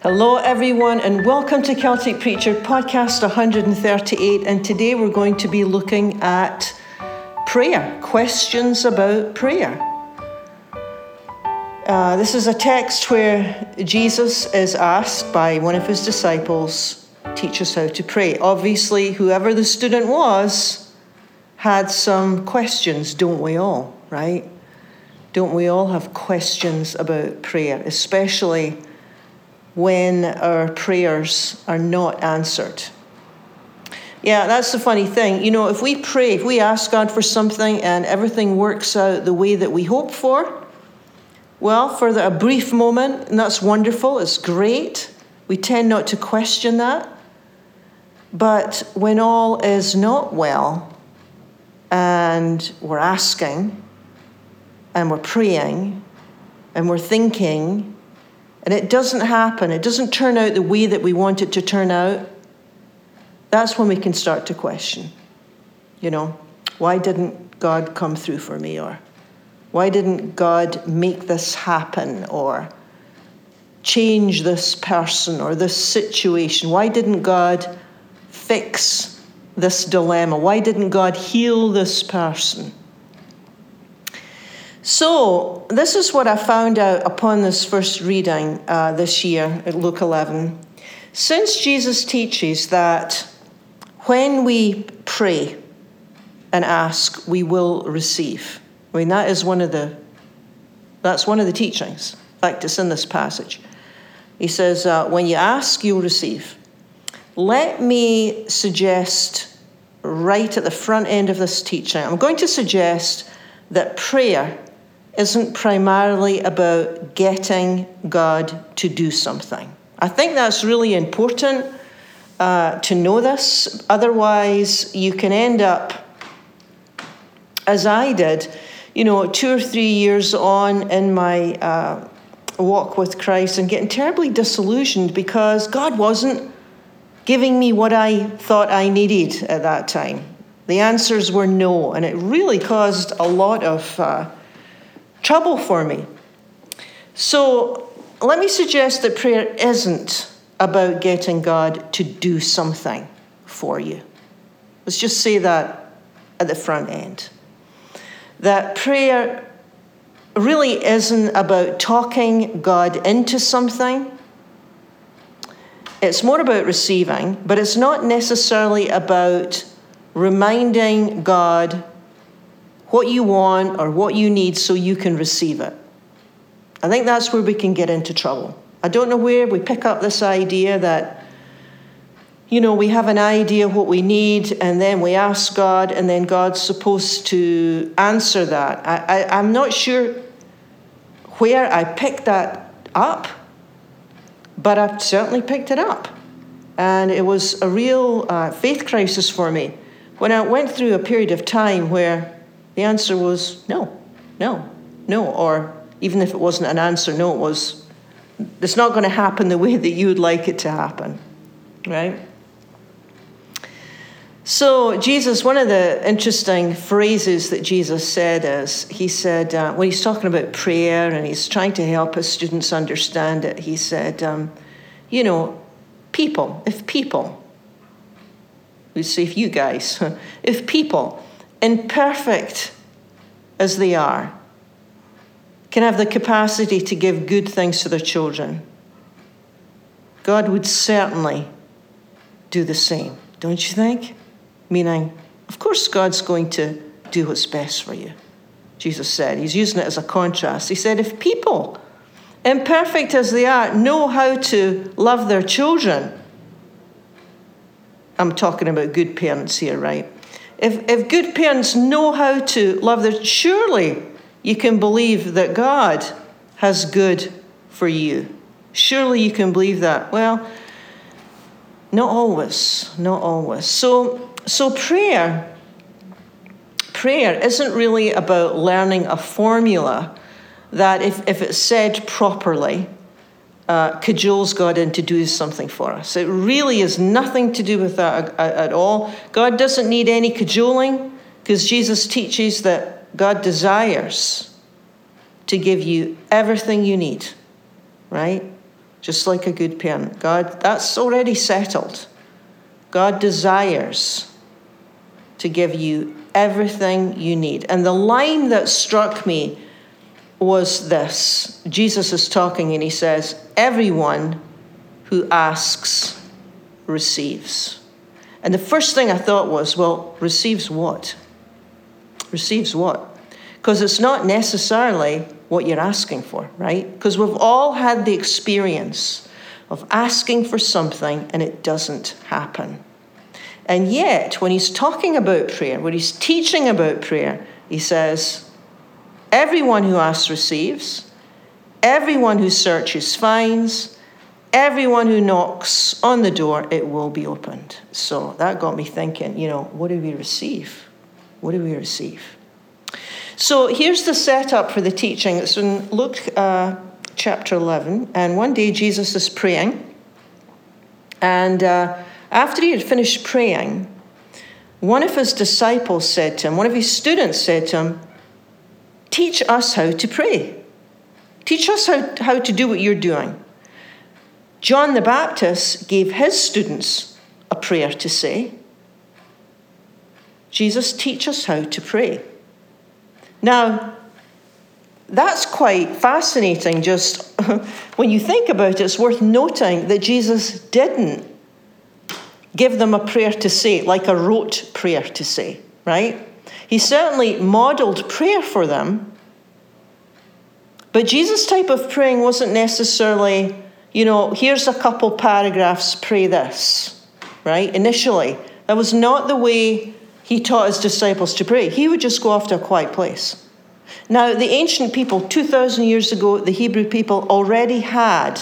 Hello, everyone, and welcome to Celtic Preacher Podcast 138. And today we're going to be looking at prayer, questions about prayer. Uh, this is a text where Jesus is asked by one of his disciples, Teach us how to pray. Obviously, whoever the student was had some questions, don't we all, right? Don't we all have questions about prayer, especially when our prayers are not answered. Yeah, that's the funny thing. You know, if we pray, if we ask God for something and everything works out the way that we hope for, well, for the, a brief moment, and that's wonderful, it's great. We tend not to question that. But when all is not well, and we're asking, and we're praying, and we're thinking, and it doesn't happen, it doesn't turn out the way that we want it to turn out, that's when we can start to question. You know, why didn't God come through for me? Or why didn't God make this happen? Or change this person or this situation? Why didn't God fix this dilemma? Why didn't God heal this person? So, this is what I found out upon this first reading uh, this year at Luke 11. Since Jesus teaches that when we pray and ask, we will receive. I mean, that is one of the, that's one of the teachings. In fact, it's in this passage. He says, uh, when you ask, you'll receive. Let me suggest right at the front end of this teaching, I'm going to suggest that prayer isn't primarily about getting God to do something. I think that's really important uh, to know this. Otherwise, you can end up, as I did, you know, two or three years on in my uh, walk with Christ and getting terribly disillusioned because God wasn't giving me what I thought I needed at that time. The answers were no, and it really caused a lot of. Uh, trouble for me. So let me suggest that prayer isn't about getting God to do something for you. Let's just say that at the front end. That prayer really isn't about talking God into something. It's more about receiving, but it's not necessarily about reminding God what you want or what you need so you can receive it. I think that's where we can get into trouble. I don't know where we pick up this idea that, you know, we have an idea what we need and then we ask God and then God's supposed to answer that. I, I, I'm not sure where I picked that up, but I've certainly picked it up. And it was a real uh, faith crisis for me when I went through a period of time where the answer was no, no, no. Or even if it wasn't an answer, no, it was, it's not going to happen the way that you would like it to happen, right? So, Jesus, one of the interesting phrases that Jesus said is he said, uh, when he's talking about prayer and he's trying to help his students understand it, he said, um, you know, people, if people, we say if you guys, if people imperfect as they are, can have the capacity to give good things to their children, God would certainly do the same, don't you think? Meaning, of course, God's going to do what's best for you. Jesus said. He's using it as a contrast. He said, if people, imperfect as they are, know how to love their children, I'm talking about good parents here, right? If, if good parents know how to love their surely you can believe that God has good for you. Surely you can believe that. Well, not always, not always. So so prayer prayer isn't really about learning a formula that if, if it's said properly uh, cajoles God into doing something for us. It really has nothing to do with that at all. God doesn't need any cajoling because Jesus teaches that God desires to give you everything you need, right? just like a good parent. God, that's already settled. God desires to give you everything you need. And the line that struck me was this Jesus is talking and he says, Everyone who asks receives. And the first thing I thought was, well, receives what? Receives what? Because it's not necessarily what you're asking for, right? Because we've all had the experience of asking for something and it doesn't happen. And yet, when he's talking about prayer, when he's teaching about prayer, he says, Everyone who asks receives, everyone who searches finds, everyone who knocks on the door, it will be opened. So that got me thinking, you know, what do we receive? What do we receive? So here's the setup for the teaching. It's in Luke uh, chapter 11. And one day Jesus is praying. And uh, after he had finished praying, one of his disciples said to him, one of his students said to him, Teach us how to pray. Teach us how, how to do what you're doing. John the Baptist gave his students a prayer to say. Jesus, teach us how to pray. Now, that's quite fascinating, just when you think about it, it's worth noting that Jesus didn't give them a prayer to say, like a rote prayer to say, right? He certainly modeled prayer for them. But Jesus' type of praying wasn't necessarily, you know, here's a couple paragraphs, pray this, right? Initially, that was not the way he taught his disciples to pray. He would just go off to a quiet place. Now, the ancient people, 2,000 years ago, the Hebrew people already had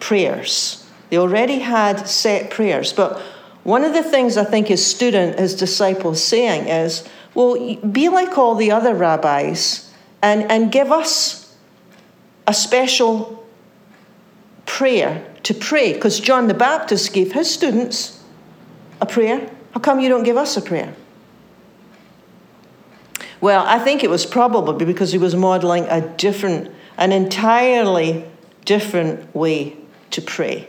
prayers. They already had set prayers. But one of the things I think his student, his disciple, is saying is, well, be like all the other rabbis and, and give us a special prayer to pray. Because John the Baptist gave his students a prayer. How come you don't give us a prayer? Well, I think it was probably because he was modeling a different, an entirely different way to pray.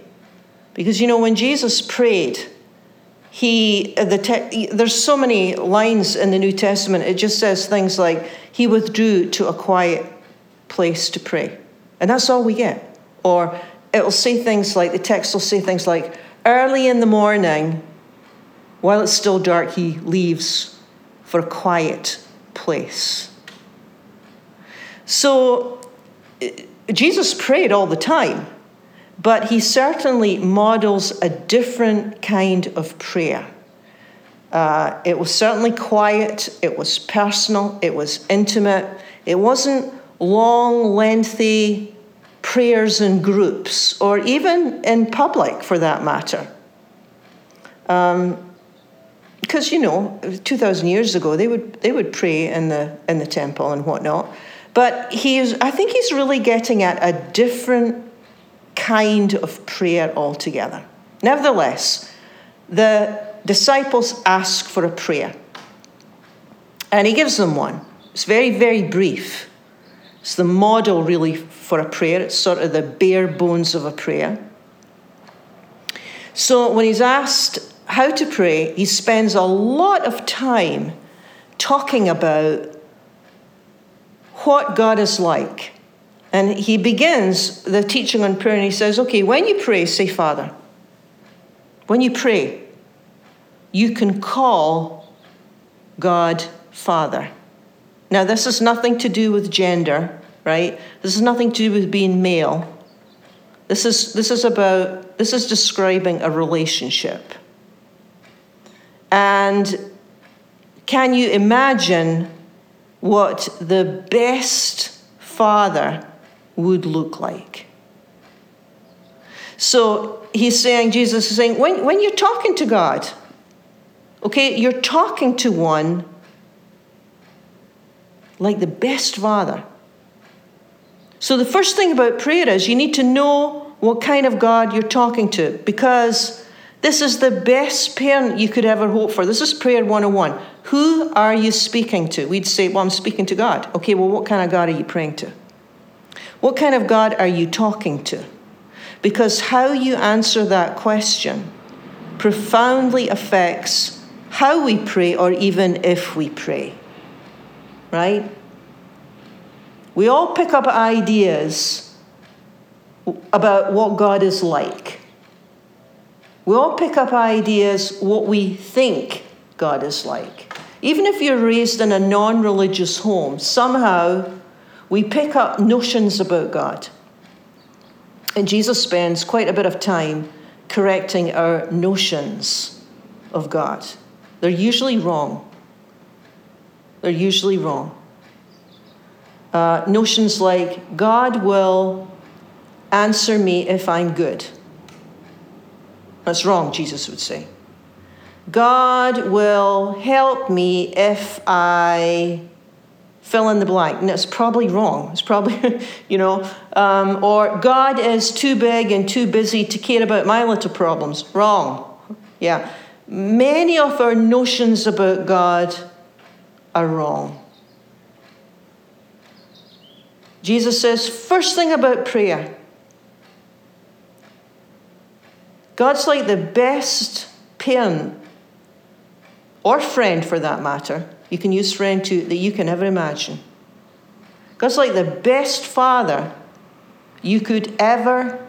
Because, you know, when Jesus prayed, he, the te- there's so many lines in the New Testament, it just says things like, he withdrew to a quiet place to pray. And that's all we get. Or it'll say things like, the text will say things like, early in the morning, while it's still dark, he leaves for a quiet place. So Jesus prayed all the time but he certainly models a different kind of prayer. Uh, it was certainly quiet, it was personal, it was intimate, it wasn't long, lengthy prayers in groups or even in public for that matter. Um, because you know, 2,000 years ago, they would, they would pray in the, in the temple and whatnot. But he is, I think he's really getting at a different kind of prayer altogether. Nevertheless, the disciples ask for a prayer. And he gives them one. It's very, very brief. It's the model, really, for a prayer. It's sort of the bare bones of a prayer. So when he's asked how to pray, he spends a lot of time talking about what God is like and he begins the teaching on prayer and he says, okay, when you pray, say Father. When you pray, you can call God Father. Now, this has nothing to do with gender, right? This has nothing to do with being male. This is, this is about, this is describing a relationship. And can you imagine what the best father would look like. So he's saying, Jesus is saying, when, when you're talking to God, okay, you're talking to one like the best father. So the first thing about prayer is you need to know what kind of God you're talking to because this is the best parent you could ever hope for. This is prayer 101. Who are you speaking to? We'd say, Well, I'm speaking to God. Okay, well, what kind of God are you praying to? What kind of God are you talking to? Because how you answer that question profoundly affects how we pray or even if we pray. Right? We all pick up ideas about what God is like. We all pick up ideas what we think God is like. Even if you're raised in a non religious home, somehow we pick up notions about God. And Jesus spends quite a bit of time correcting our notions of God. They're usually wrong. They're usually wrong. Uh, notions like God will answer me if I'm good. That's wrong, Jesus would say. God will help me if I fill in the blank. And it's probably wrong. It's probably, you know, um, or God is too big and too busy to care about my little problems. Wrong. Yeah. Many of our notions about God are wrong. Jesus says, first thing about prayer God's like the best parent or friend for that matter you can use friend to that you can ever imagine. God's like the best father you could ever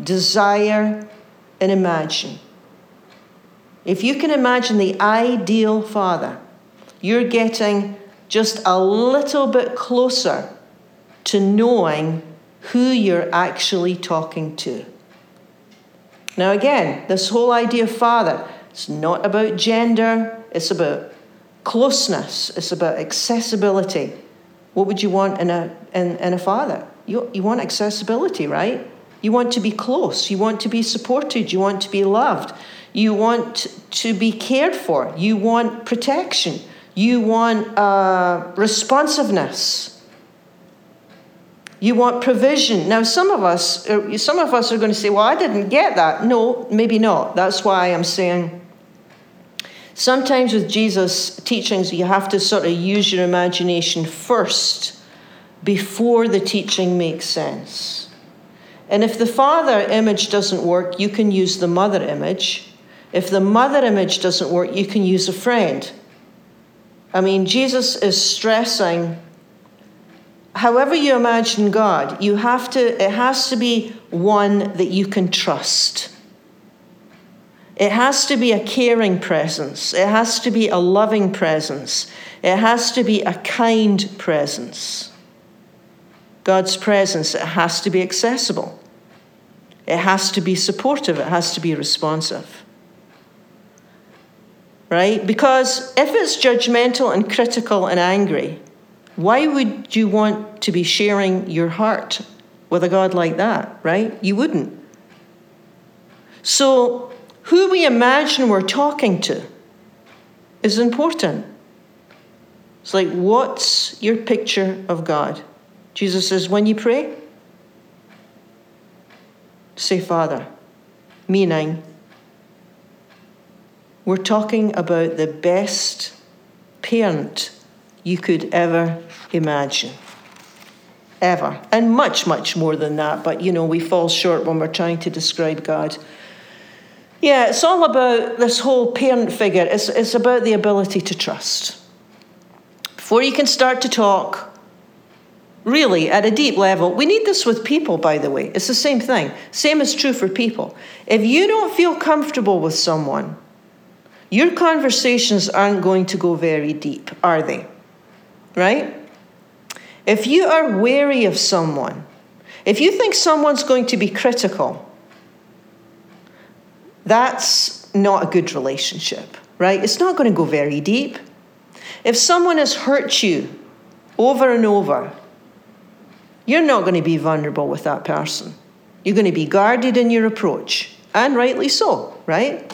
desire and imagine. If you can imagine the ideal father, you're getting just a little bit closer to knowing who you're actually talking to. Now, again, this whole idea of father, it's not about gender, it's about closeness, it's about accessibility. What would you want in a, in, in a father? You, you want accessibility, right? You want to be close. You want to be supported. You want to be loved. You want to be cared for. You want protection. You want uh, responsiveness. You want provision. Now, some of us, uh, some of us are going to say, "Well, I didn't get that." No, maybe not. That's why I'm saying Sometimes with Jesus' teachings, you have to sort of use your imagination first before the teaching makes sense. And if the father image doesn't work, you can use the mother image. If the mother image doesn't work, you can use a friend. I mean, Jesus is stressing however you imagine God, you have to, it has to be one that you can trust. It has to be a caring presence. It has to be a loving presence. It has to be a kind presence. God's presence, it has to be accessible. It has to be supportive. It has to be responsive. Right? Because if it's judgmental and critical and angry, why would you want to be sharing your heart with a God like that, right? You wouldn't. So who we imagine we're talking to is important. It's like, what's your picture of God? Jesus says, when you pray, say, Father, meaning we're talking about the best parent you could ever imagine. Ever. And much, much more than that, but you know, we fall short when we're trying to describe God. Yeah, it's all about this whole parent figure. It's, it's about the ability to trust. Before you can start to talk, really, at a deep level, we need this with people, by the way. It's the same thing. Same is true for people. If you don't feel comfortable with someone, your conversations aren't going to go very deep, are they? Right? If you are wary of someone, if you think someone's going to be critical, that's not a good relationship, right? It's not going to go very deep. If someone has hurt you over and over, you're not going to be vulnerable with that person. You're going to be guarded in your approach, and rightly so, right?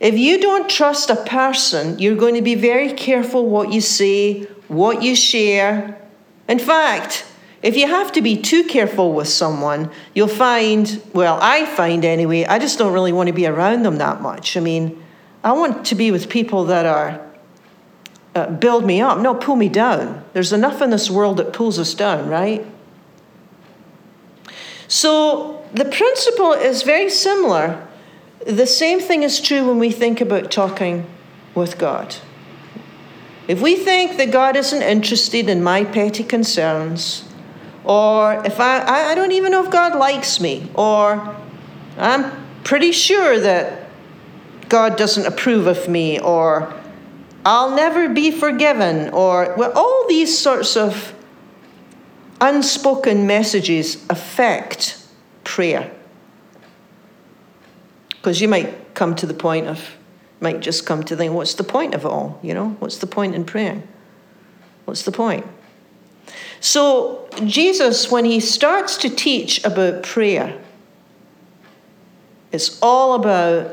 If you don't trust a person, you're going to be very careful what you say, what you share. In fact, if you have to be too careful with someone, you'll find, well, I find anyway, I just don't really want to be around them that much. I mean, I want to be with people that are uh, build me up, not pull me down. There's enough in this world that pulls us down, right? So the principle is very similar. The same thing is true when we think about talking with God. If we think that God isn't interested in my petty concerns, or if I, I don't even know if God likes me, or I'm pretty sure that God doesn't approve of me, or I'll never be forgiven, or well, all these sorts of unspoken messages affect prayer. Because you might come to the point of, might just come to think, what's the point of it all? You know, what's the point in praying? What's the point? So, Jesus, when he starts to teach about prayer, it's all about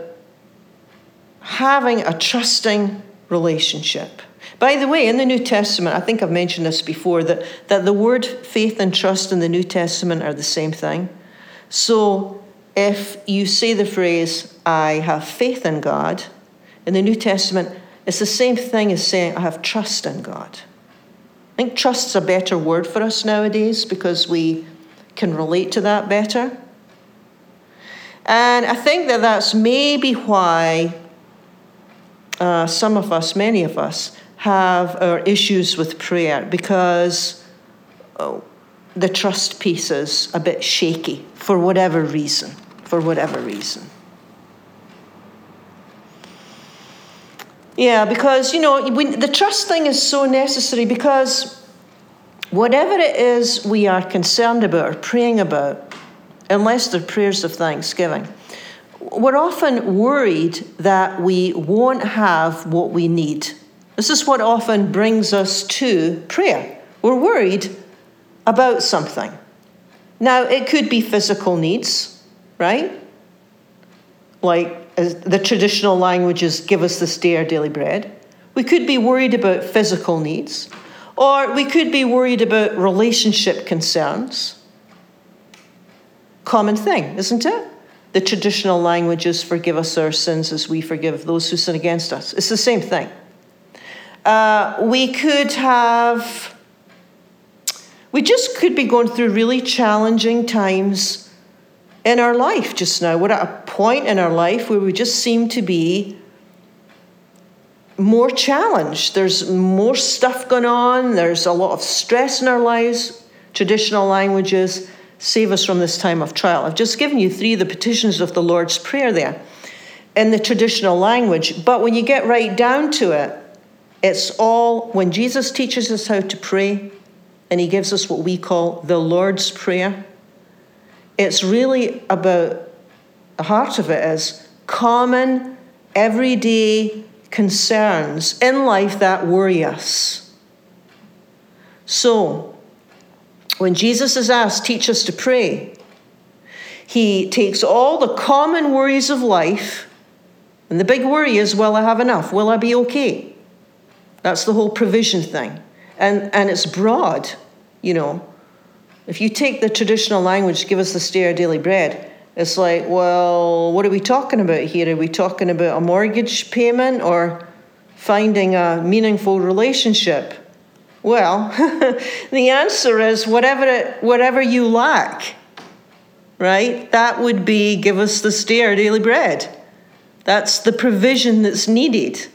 having a trusting relationship. By the way, in the New Testament, I think I've mentioned this before, that, that the word faith and trust in the New Testament are the same thing. So if you say the phrase, I have faith in God, in the New Testament, it's the same thing as saying, I have trust in God. I think trust's a better word for us nowadays because we can relate to that better. And I think that that's maybe why uh, some of us, many of us, have our issues with prayer because oh, the trust piece is a bit shaky for whatever reason. For whatever reason. Yeah, because, you know, we, the trust thing is so necessary because whatever it is we are concerned about or praying about, unless they're prayers of thanksgiving, we're often worried that we won't have what we need this is what often brings us to prayer. We're worried about something. Now, it could be physical needs, right? Like the traditional languages give us this day our daily bread. We could be worried about physical needs, or we could be worried about relationship concerns. Common thing, isn't it? The traditional languages forgive us our sins as we forgive those who sin against us. It's the same thing. Uh, we could have, we just could be going through really challenging times in our life just now. We're at a point in our life where we just seem to be more challenged. There's more stuff going on, there's a lot of stress in our lives. Traditional languages save us from this time of trial. I've just given you three of the petitions of the Lord's Prayer there in the traditional language, but when you get right down to it, it's all when Jesus teaches us how to pray and he gives us what we call the Lord's Prayer. It's really about the heart of it is common, everyday concerns in life that worry us. So, when Jesus is asked, teach us to pray, he takes all the common worries of life, and the big worry is, will I have enough? Will I be okay? That's the whole provision thing. And, and it's broad, you know. If you take the traditional language, give us the our daily bread, it's like, well, what are we talking about here? Are we talking about a mortgage payment or finding a meaningful relationship? Well, the answer is whatever, it, whatever you lack, right? That would be give us the our daily bread. That's the provision that's needed.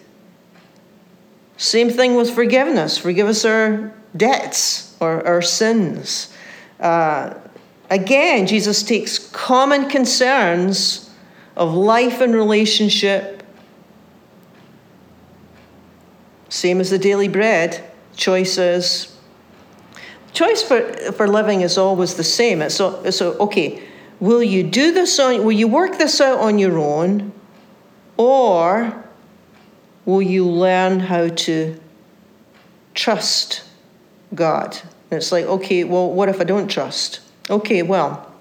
Same thing with forgiveness. Forgive us our debts or our sins. Uh, again, Jesus takes common concerns of life and relationship, same as the daily bread, choices. Choice for, for living is always the same. It's so, so okay, will you do this on, will you work this out on your own, or will you learn how to trust God? And it's like, okay, well, what if I don't trust? Okay, well,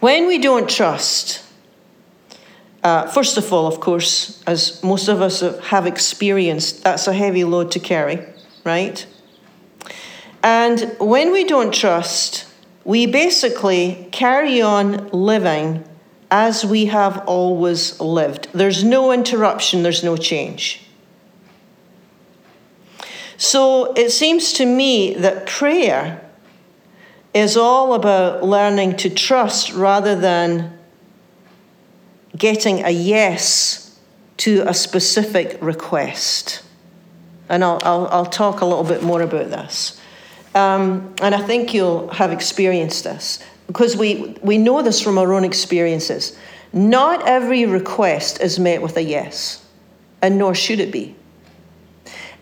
when we don't trust, uh, first of all, of course, as most of us have experienced, that's a heavy load to carry, right? And when we don't trust, we basically carry on living as we have always lived. There's no interruption, there's no change. So it seems to me that prayer is all about learning to trust rather than getting a yes to a specific request. And I'll, I'll, I'll talk a little bit more about this. Um, and I think you'll have experienced this because we, we know this from our own experiences. Not every request is met with a yes, and nor should it be.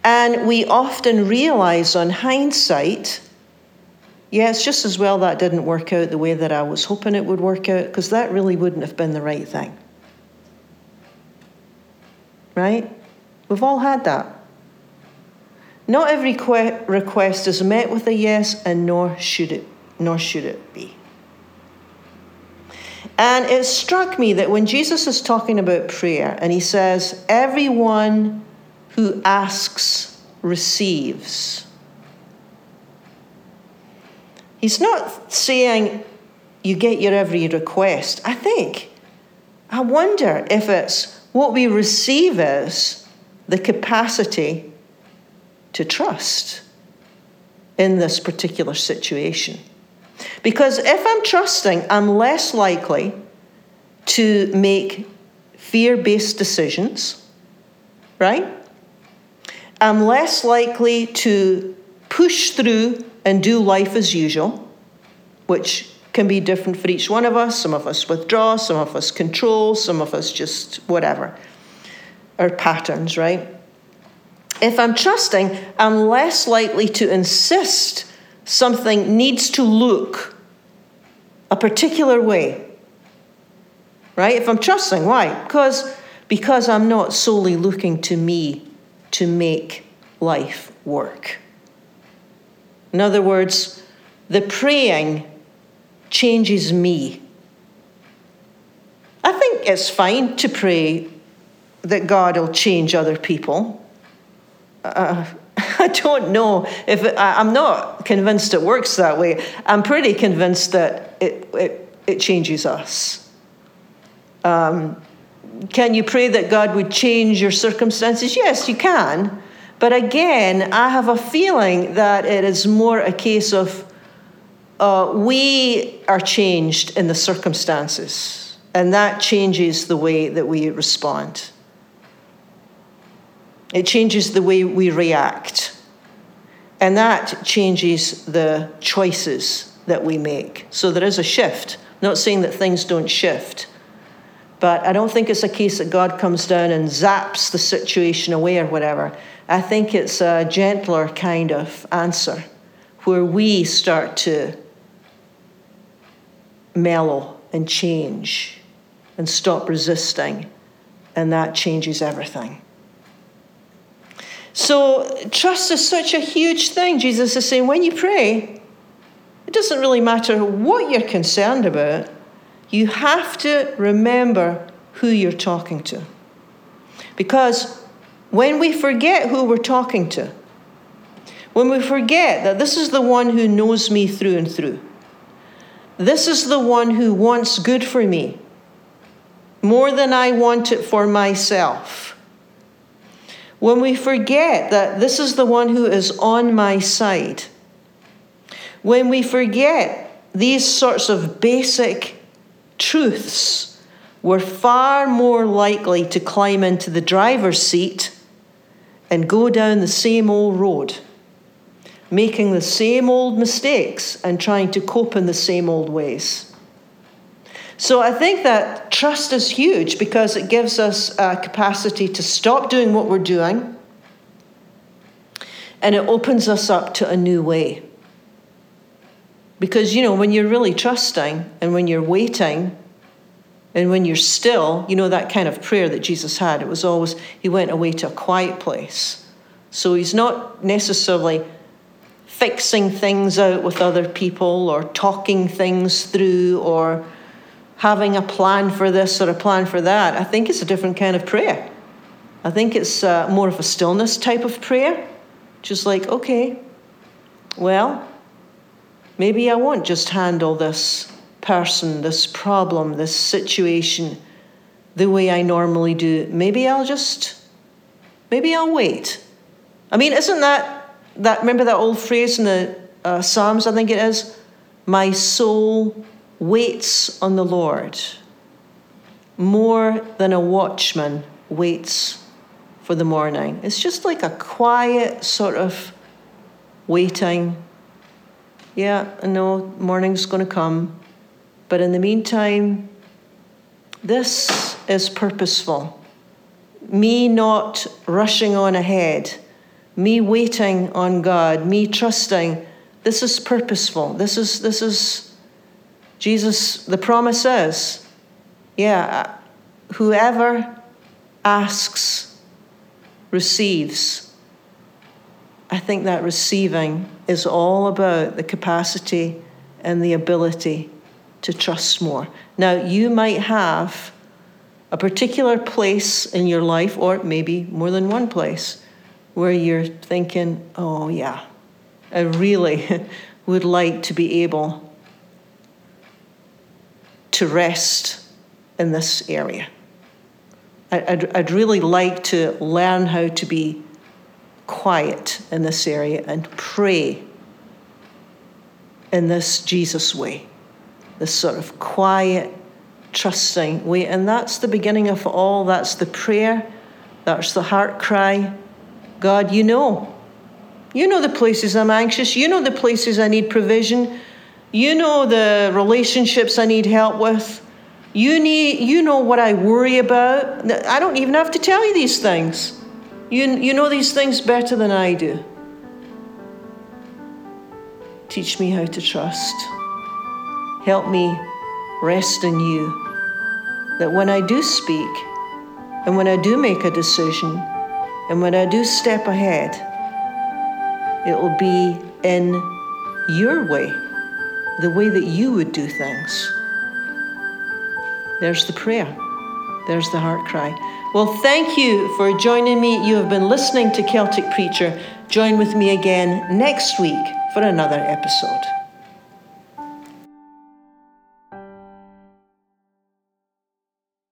And we often realize on hindsight, yeah, it's just as well that didn't work out the way that I was hoping it would work out, because that really wouldn't have been the right thing. Right? We've all had that. Not every que- request is met with a yes, and nor should it, nor should it be. And it struck me that when Jesus is talking about prayer and he says, Everyone who asks receives, he's not saying you get your every request. I think, I wonder if it's what we receive is the capacity to trust in this particular situation. Because if I'm trusting, I'm less likely to make fear based decisions, right? I'm less likely to push through and do life as usual, which can be different for each one of us. Some of us withdraw, some of us control, some of us just whatever. Our patterns, right? If I'm trusting, I'm less likely to insist something needs to look a particular way. Right? If I'm trusting, why? Because because I'm not solely looking to me to make life work. In other words, the praying changes me. I think it's fine to pray that God will change other people. Uh, I don't know if it, I, am not convinced it works that way. I'm pretty convinced that it, it, it changes us. Um, can you pray that God would change your circumstances? Yes, you can. But again, I have a feeling that it is more a case of uh, we are changed in the circumstances, and that changes the way that we respond. It changes the way we react. And that changes the choices that we make. So there is a shift. I'm not saying that things don't shift, but I don't think it's a case that God comes down and zaps the situation away or whatever. I think it's a gentler kind of answer where we start to mellow and change and stop resisting, and that changes everything. So, trust is such a huge thing. Jesus is saying when you pray, it doesn't really matter what you're concerned about, you have to remember who you're talking to. Because when we forget who we're talking to, when we forget that this is the one who knows me through and through, this is the one who wants good for me more than I want it for myself when we forget that this is the one who is on my side, when we forget these sorts of basic truths, we're far more likely to climb into the driver's seat and go down the same old road, making the same old mistakes and trying to cope in the same old ways. So I think that trust is huge because it gives us a capacity to stop doing what we're doing and it opens us up to a new way. Because, you know, when you're really trusting and when you're waiting and when you're still, you know, that kind of prayer that Jesus had, it was always, he went away to a quiet place. So he's not necessarily fixing things out with other people or talking things through or having a plan for this or a plan for that. I think it's a different kind of prayer. I think it's uh, more of a stillness type of prayer. Just like, okay, well, maybe I won't just handle this person, this problem, this situation the way I normally do. Maybe I'll just, maybe I'll wait. I mean, isn't that, that remember that old phrase in the uh, Psalms, I think it is? My soul waits on the Lord more than a watchman waits for the morning. It's just like a quiet sort of waiting. Yeah, I know morning's going to come. But in the meantime, this is purposeful. Me not rushing on ahead, me waiting on God, me trusting. This is purposeful. This is this is Jesus. The promise is, yeah, whoever asks receives. I think that receiving is all about the capacity and the ability to trust more. Now, you might have a particular place in your life, or maybe more than one place, where you're thinking, oh, yeah, I really would like to be able to rest in this area. I'd, I'd really like to learn how to be quiet in this area and pray in this Jesus way, this sort of quiet, trusting way. And that's the beginning of all. That's the prayer, that's the heart cry. God, you know. You know the places I'm anxious. You know the places I need provision. You know the relationships I need help with. You need you know what I worry about. I don't even have to tell you these things. You, you know these things better than I do. Teach me how to trust. Help me rest in you. That when I do speak, and when I do make a decision, and when I do step ahead, it will be in your way, the way that you would do things. There's the prayer. There's the heart cry. Well, thank you for joining me. You have been listening to Celtic Preacher. Join with me again next week for another episode.